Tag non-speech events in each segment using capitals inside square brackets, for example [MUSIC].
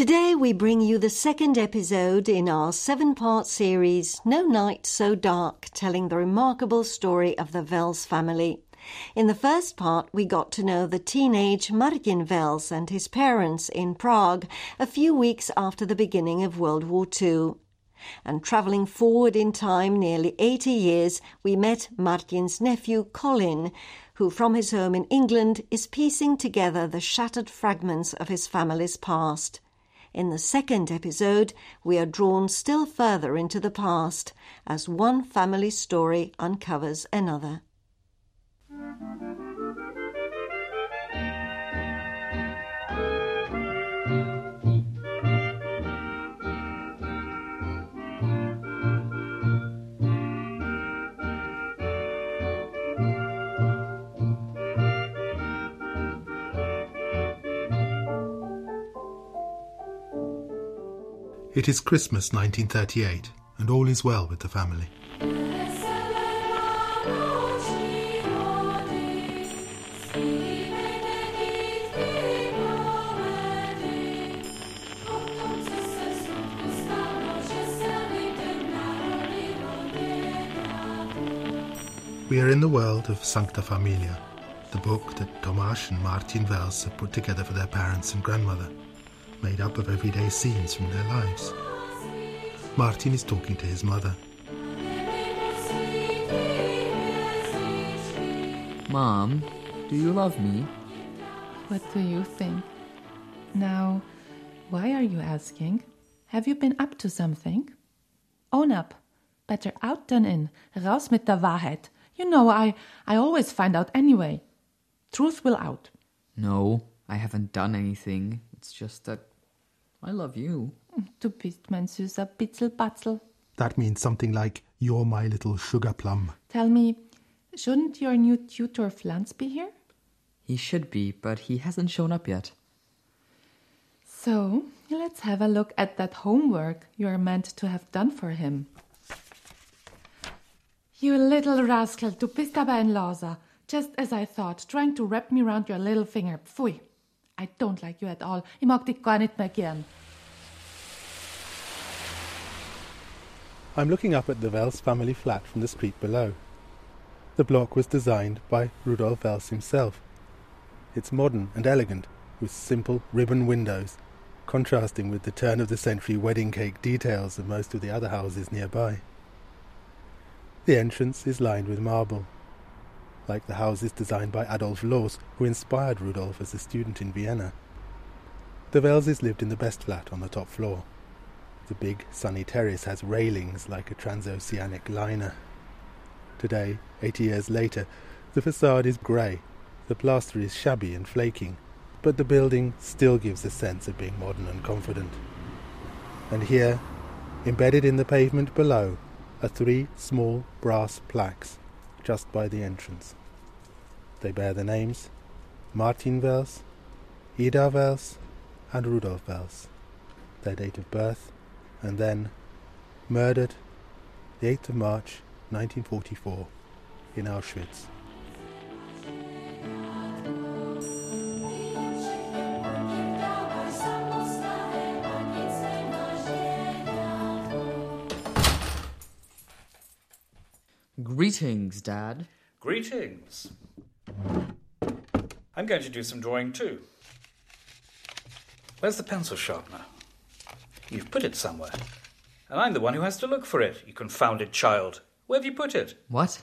Today we bring you the second episode in our seven part series, No Night So Dark, telling the remarkable story of the Wels family. In the first part, we got to know the teenage Martin Wels and his parents in Prague a few weeks after the beginning of World War II. And travelling forward in time nearly 80 years, we met Martin's nephew Colin, who from his home in England is piecing together the shattered fragments of his family's past. In the second episode, we are drawn still further into the past as one family story uncovers another. Is Christmas 1938, and all is well with the family. We are in the world of Sancta Familia, the book that Tomasz and Martin Wels have put together for their parents and grandmother, made up of everyday scenes from their lives. Martin is talking to his mother. Mom, do you love me? What do you think? Now, why are you asking? Have you been up to something? Own up. Better out than in. Raus mit der Wahrheit. You know, I, I always find out anyway. Truth will out. No, I haven't done anything. It's just that I love you. Du bist mein süßer Bitzelbatzel. That means something like, You're my little sugar plum. Tell me, shouldn't your new tutor Flans be here? He should be, but he hasn't shown up yet. So, let's have a look at that homework you're meant to have done for him. You little rascal, du bist aber ein Loser. Just as I thought, trying to wrap me round your little finger. Pfui. I don't like you at all. Ich mag dich gar nicht mehr gern. I'm looking up at the Wels family flat from the street below. The block was designed by Rudolf Wels himself. It's modern and elegant, with simple ribbon windows, contrasting with the turn of the century wedding cake details of most of the other houses nearby. The entrance is lined with marble, like the houses designed by Adolf Loos, who inspired Rudolf as a student in Vienna. The Velses lived in the best flat on the top floor. The big sunny terrace has railings like a transoceanic liner. Today, eighty years later, the facade is grey, the plaster is shabby and flaking, but the building still gives a sense of being modern and confident. And here, embedded in the pavement below, are three small brass plaques just by the entrance. They bear the names Martin Wels, Ida Wels, and Rudolf Wels, their date of birth, and then murdered the 8th of March 1944 in Auschwitz. Greetings, Dad. Greetings. I'm going to do some drawing too. Where's the pencil sharpener? You've put it somewhere. And I'm the one who has to look for it, you confounded child. Where have you put it? What?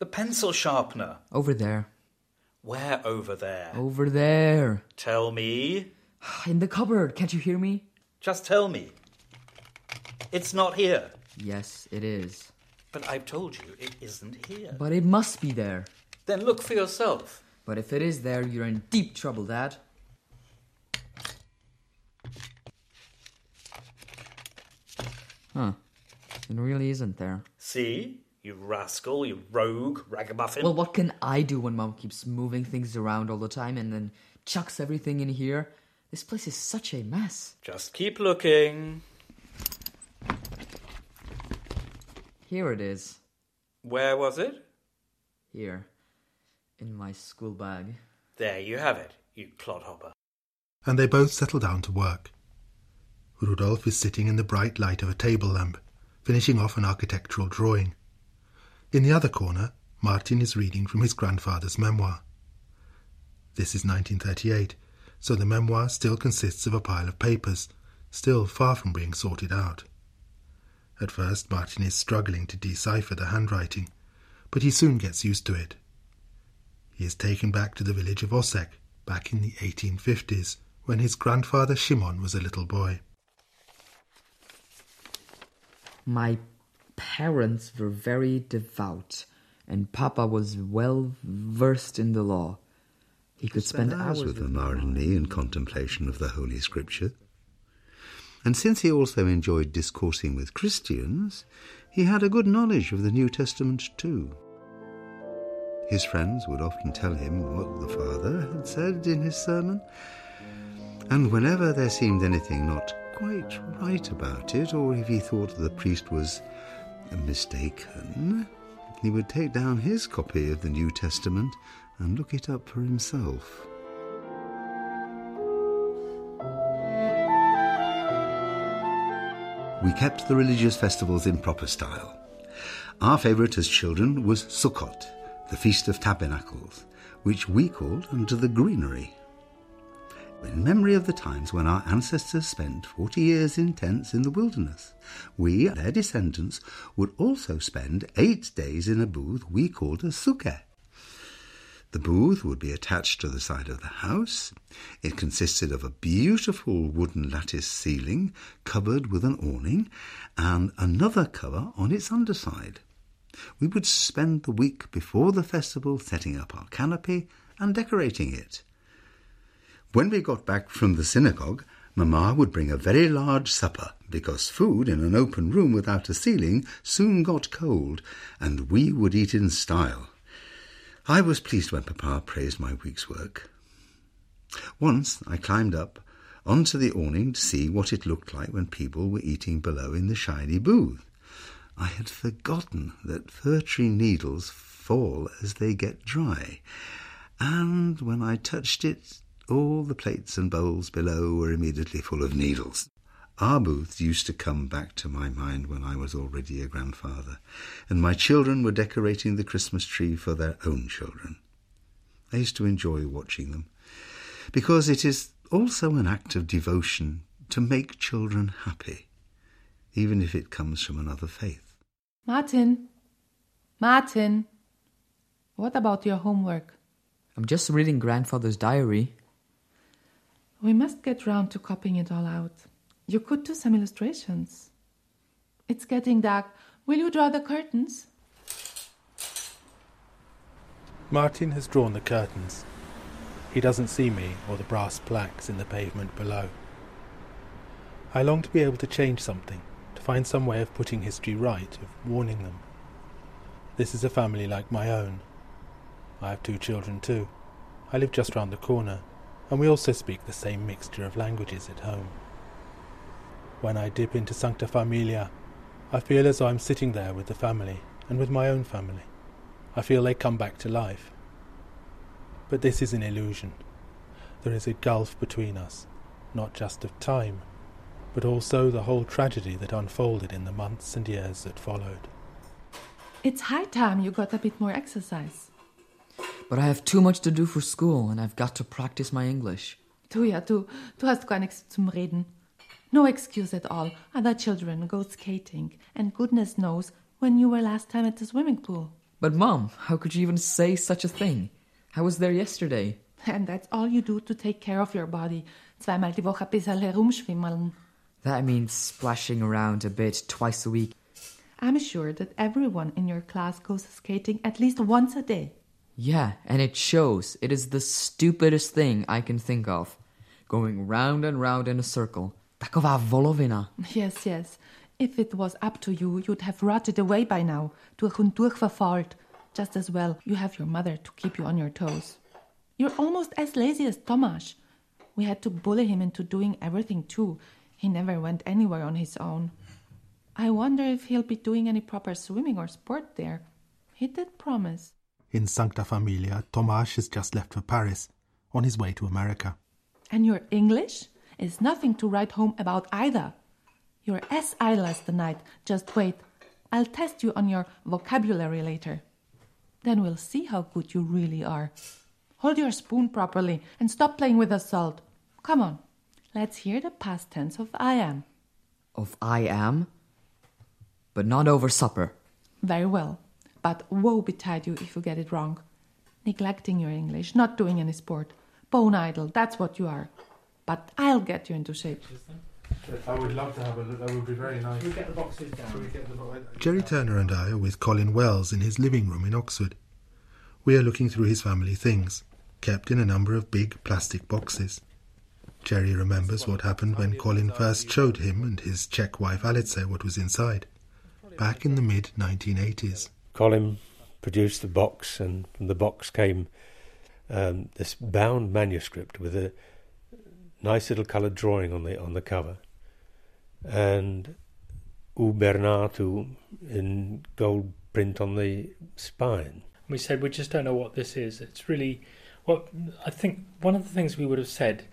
The pencil sharpener. Over there. Where over there? Over there. Tell me. [SIGHS] In the cupboard. Can't you hear me? Just tell me. It's not here. Yes, it is. But I've told you it isn't here. But it must be there. Then look for yourself. But if it is there, you're in deep trouble, Dad. Huh. It really isn't there. See? You rascal, you rogue, ragamuffin. Well, what can I do when Mom keeps moving things around all the time and then chucks everything in here? This place is such a mess. Just keep looking. Here it is. Where was it? Here. In my school bag. There you have it, you clodhopper. And they both settle down to work. Rudolf is sitting in the bright light of a table lamp, finishing off an architectural drawing. In the other corner, Martin is reading from his grandfather's memoir. This is 1938, so the memoir still consists of a pile of papers, still far from being sorted out. At first, Martin is struggling to decipher the handwriting, but he soon gets used to it. He is taken back to the village of Osek, back in the 1850s, when his grandfather Shimon was a little boy. My parents were very devout, and Papa was well versed in the law. He could spend, spend hours with Mamma and me in contemplation of the Holy Scripture. And since he also enjoyed discoursing with Christians, he had a good knowledge of the New Testament too. His friends would often tell him what the Father had said in his sermon, and whenever there seemed anything not quite right about it, or if he thought the priest was mistaken, he would take down his copy of the New Testament and look it up for himself. We kept the religious festivals in proper style. Our favourite as children was Sukkot, the Feast of Tabernacles, which we called Under the Greenery. In memory of the times when our ancestors spent 40 years in tents in the wilderness, we, their descendants, would also spend eight days in a booth we called a sukkah. The booth would be attached to the side of the house. It consisted of a beautiful wooden lattice ceiling covered with an awning and another cover on its underside. We would spend the week before the festival setting up our canopy and decorating it. When we got back from the synagogue, Mamma would bring a very large supper because food in an open room without a ceiling soon got cold, and we would eat in style. I was pleased when Papa praised my week's work. Once I climbed up onto the awning to see what it looked like when people were eating below in the shiny booth. I had forgotten that fir tree needles fall as they get dry, and when I touched it, all the plates and bowls below were immediately full of needles. Our booths used to come back to my mind when I was already a grandfather, and my children were decorating the Christmas tree for their own children. I used to enjoy watching them, because it is also an act of devotion to make children happy, even if it comes from another faith. Martin, Martin, what about your homework? I'm just reading grandfather's diary. We must get round to copying it all out. You could do some illustrations. It's getting dark. Will you draw the curtains? Martin has drawn the curtains. He doesn't see me or the brass plaques in the pavement below. I long to be able to change something, to find some way of putting history right, of warning them. This is a family like my own. I have two children too. I live just round the corner, and we also speak the same mixture of languages at home. When I dip into Sancta Familia, I feel as though I'm sitting there with the family and with my own family. I feel they come back to life. But this is an illusion. There is a gulf between us, not just of time, but also the whole tragedy that unfolded in the months and years that followed. It's high time you got a bit more exercise. But I have too much to do for school and I've got to practice my English. Du ja, du, du hast gar nichts zum Reden. No excuse at all. Other children go skating, and goodness knows when you were last time at the swimming pool. But, Mom, how could you even say such a thing? I was there yesterday. And that's all you do to take care of your body. Zweimal die Woche ein bisschen herumschwimmeln. That means splashing around a bit twice a week. I'm sure that everyone in your class goes skating at least once a day. Yeah, and it shows. It is the stupidest thing I can think of. Going round and round in a circle. Taková volovina. Yes, yes. If it was up to you, you'd have rotted away by now. Durch und durch verfault. Just as well, you have your mother to keep you on your toes. You're almost as lazy as Tomasz. We had to bully him into doing everything too. He never went anywhere on his own. I wonder if he'll be doing any proper swimming or sport there. He did promise. In Sancta Familia, Tomasz has just left for Paris, on his way to America. And your English? is nothing to write home about either. You're as idle as the night. Just wait. I'll test you on your vocabulary later. Then we'll see how good you really are. Hold your spoon properly and stop playing with the salt. Come on, let's hear the past tense of I am. Of I am, but not over supper. Very well, but woe betide you if you get it wrong. Neglecting your English, not doing any sport. Bone idle, that's what you are. But I'll get you into shape. I would love to have a look. That would be very nice. We get the boxes down. Uh, Jerry Turner and I are with Colin Wels in his living room in Oxford. We are looking through his family things, kept in a number of big plastic boxes. Jerry remembers what happened when Colin first showed him and his Czech wife Alice what was inside, back in the mid 1980s. Colin produced the box, and from the box came um, this bound manuscript with a nice little coloured drawing on the on the cover, and U in gold print on the spine. We said we just don't know what this is. It's really, well, I think one of the things we would have said,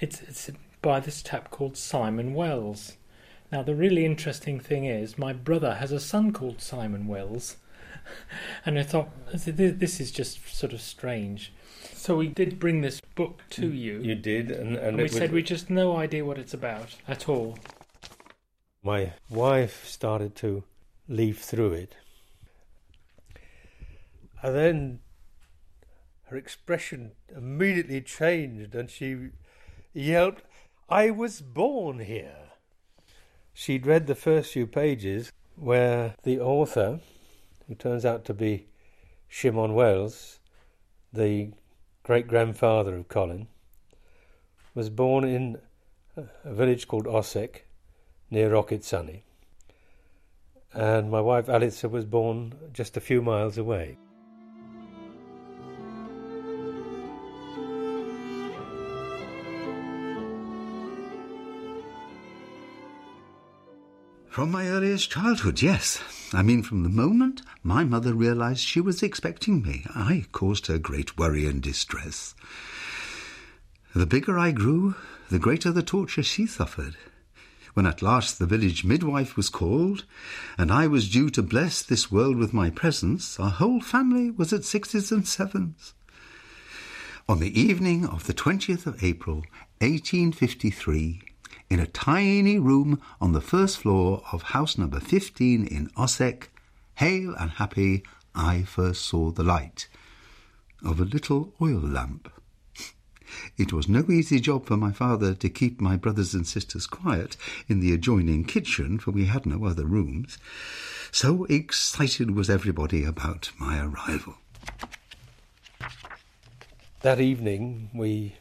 it's it's by this chap called Simon Wels. Now the really interesting thing is, my brother has a son called Simon Wels, [LAUGHS] and I thought this is just sort of strange. So we did bring this book to you. You did, and, and, and we said was- we just no idea what it's about at all. my wife started to leaf through it. And then her expression immediately changed and she yelped, I was born here. She'd read the first few pages where the author, who turns out to be Shimon Wels, the great grandfather of Colin, was born in a village called Osek near Rokycany. And my wife Alice was born just a few miles away. From my earliest childhood, yes. I mean, from the moment my mother realized she was expecting me, I caused her great worry and distress. The bigger I grew, the greater the torture she suffered. When at last the village midwife was called, and I was due to bless this world with my presence, our whole family was at sixes and sevens. On the evening of the 20th of April, 1853, in a tiny room on the first floor of house number 15 in Osek, hale and happy, I first saw the light of a little oil lamp. It was no easy job for my father to keep my brothers and sisters quiet in the adjoining kitchen, for we had no other rooms. So excited was everybody about my arrival. That evening, we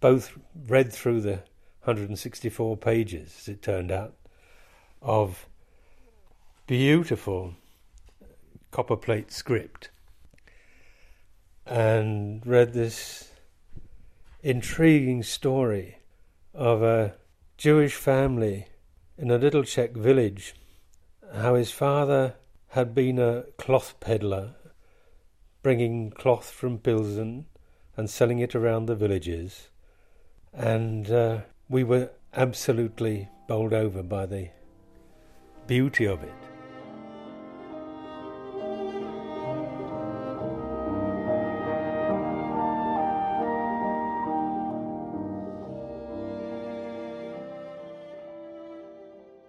both read through the 164 pages, as it turned out, of beautiful copperplate script and read this intriguing story of a Jewish family in a little Czech village, how his father had been a cloth peddler, bringing cloth from Pilsen and selling it around the villages. And uh, we were absolutely bowled over by the beauty of it.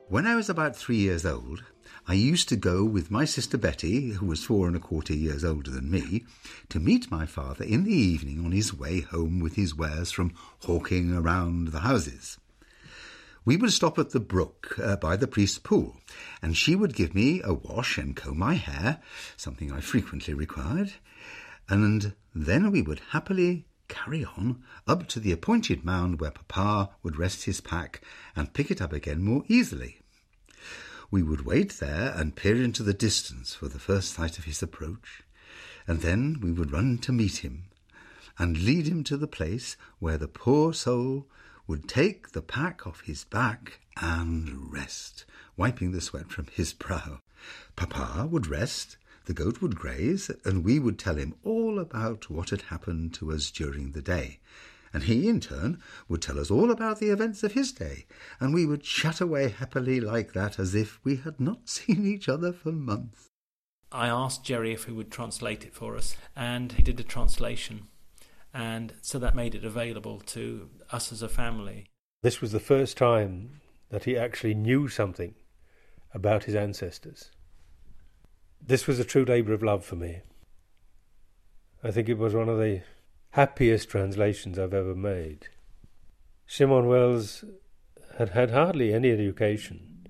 When I was about three years old, I used to go with my sister Betty, who was four and a quarter years older than me, to meet my father in the evening on his way home with his wares from hawking around the houses. We would stop at the brook uh, by the priest's pool, and she would give me a wash and comb my hair, something I frequently required, and then we would happily carry on up to the appointed mound where Papa would rest his pack and pick it up again more easily. We would wait there and peer into the distance for the first sight of his approach, and then we would run to meet him and lead him to the place where the poor soul would take the pack off his back and rest, wiping the sweat from his brow. Papa would rest, the goat would graze, and we would tell him all about what had happened to us during the day, and he, in turn, would tell us all about the events of his day, and we would chat away happily like that as if we had not [LAUGHS] seen each other for months. I asked Jerry if he would translate it for us, and he did a translation. And so that made it available to us as a family. This was the first time that he actually knew something about his ancestors. This was a true labour of love for me. I think it was one of the happiest translations I've ever made. Simon Wels had had hardly any education,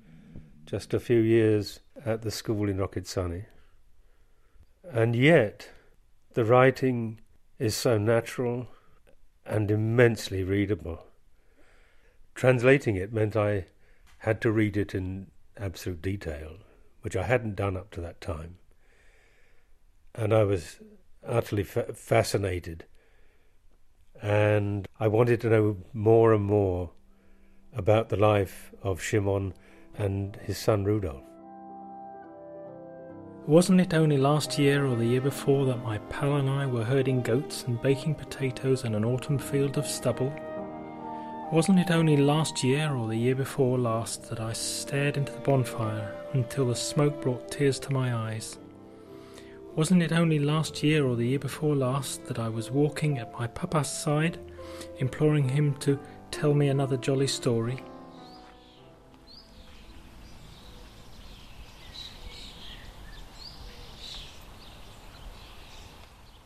just a few years at the school in Rokycany. And yet, the writing is so natural and immensely readable. Translating it meant I had to read it in absolute detail, which I hadn't done up to that time. And I was utterly fa- fascinated. And I wanted to know more and more about the life of Shimon and his son Rudolf. Wasn't it only last year or the year before that my pal and I were herding goats and baking potatoes in an autumn field of stubble? Wasn't it only last year or the year before last that I stared into the bonfire until the smoke brought tears to my eyes? Wasn't it only last year or the year before last that I was walking at my papa's side, imploring him to tell me another jolly story?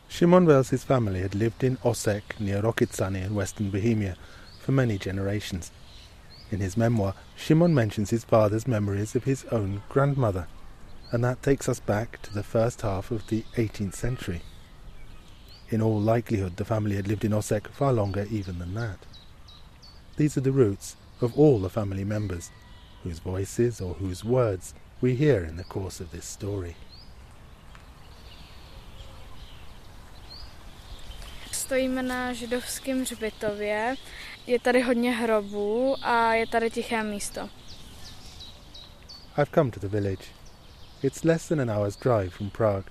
Shimon Wels's family had lived in Osek near Rokycany in western Bohemia for many generations. In his memoir, Shimon mentions his father's memories of his own grandmother, and that takes us back to the first half of the 18th century. In all likelihood, the family had lived in Osek far longer even than that. These are the roots of all the family members, whose voices or whose words we hear in the course of this story. Stojíme na židovském hřbitově, je tady hodně hrobů a je tady tiché místo. I've come to the village. It's less than an hour's drive from Prague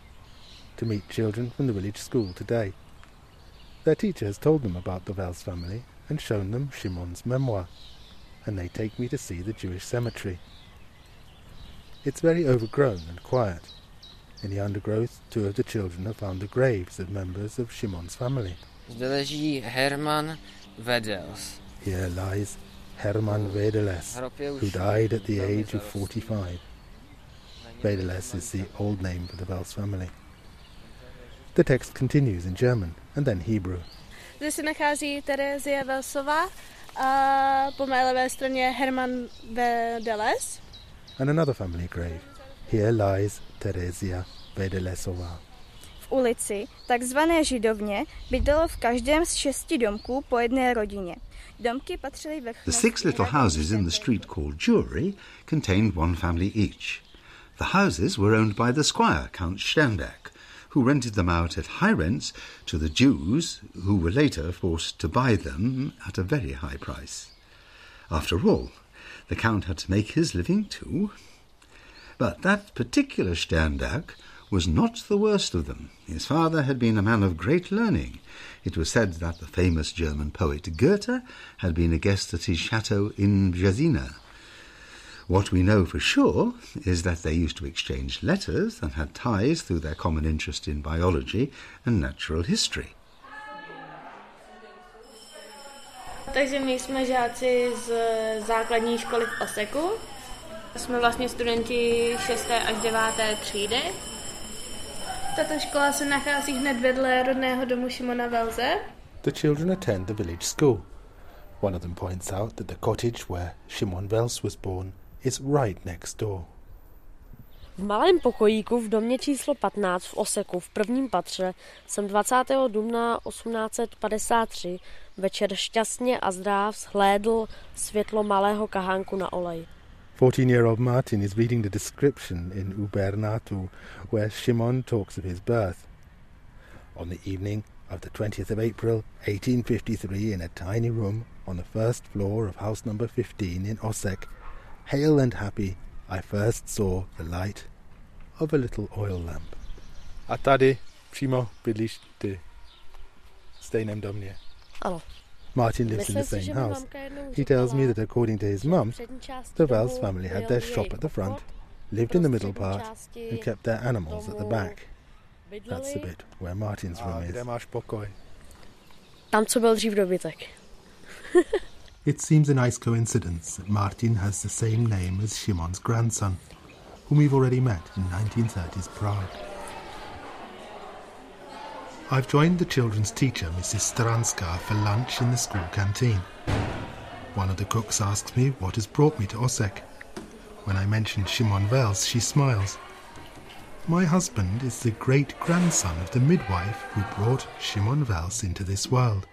to meet children from the village school today. Their teacher has told them about the Wels family and shown them Shimon's memoir, and they take me to see the Jewish cemetery. It's very overgrown and quiet. In the undergrowth, two of the children have found the graves of members of Shimon's family. Herman. Here lies Herman Vedeles, who died at the age of 45. Vedeles is the old name for the Wels family. The text continues in German and then Hebrew. Zde se nachází Terezie Velsová a po mé levé straně Herman Vedeles. And another family grave. Here lies Teresia Vedelesová. V ulici, takzvané Židovně, bydlelo v každém z šesti domků po jedné rodině. Domky patřily ve The six little houses in the street called Jewry contained one family each. The houses were owned by the squire, Count Sternberg, who rented them out at high rents to the Jews, who were later forced to buy them at a very high price. After all, the Count had to make his living too. But that particular Sternberg was not the worst of them. His father had been a man of great learning. It was said that the famous German poet Goethe had been a guest at his chateau in Brzezina. What we know for sure is that they used to exchange letters and had ties through their common interest in biology and natural history. Takže my jsme žáci z eh, základní školy v Oseku. Jsme vlastně studenti 6. až 9. třídy. Tato škola se nachází hned vedle rodného domu Šimona Velze. The children attend the village school. One of them points out that the cottage where Shimon Wels was born is right next door. V malém pokojíku v domě číslo 15 v Oseku v prvním patře jsem 20. dubna 1853 večer šťastně a zdrav shlédl světlo malého kahánku na olej. 14-year-old Martin is reading the description in Ubernatu, where Shimon talks of his birth. On the evening of the 20th of April, 1853, in a tiny room on the first floor of house number 15 in Osek, hale and happy, I first saw the light of a little oil lamp. A tady přímo bydlíš ty stejném domě? Ano. Martin lives in the Myslel si, že same house. He tells me that according to his mum, the domu Wels family had their shop at the front, lived in the middle part, and kept their animals at the back. That's the bit where Martin's room is. tam, co byl dřív dobytek. [LAUGHS] It seems a nice coincidence that Martin has the same name as Shimon's grandson, whom we've already met in 1930s Prague. I've joined the children's teacher, Mrs. Stranska, for lunch in the school canteen. One of the cooks asks me what has brought me to Osek. When I mention Shimon Vels, she smiles. My husband is the great grandson of the midwife who brought Shimon Vels into this world.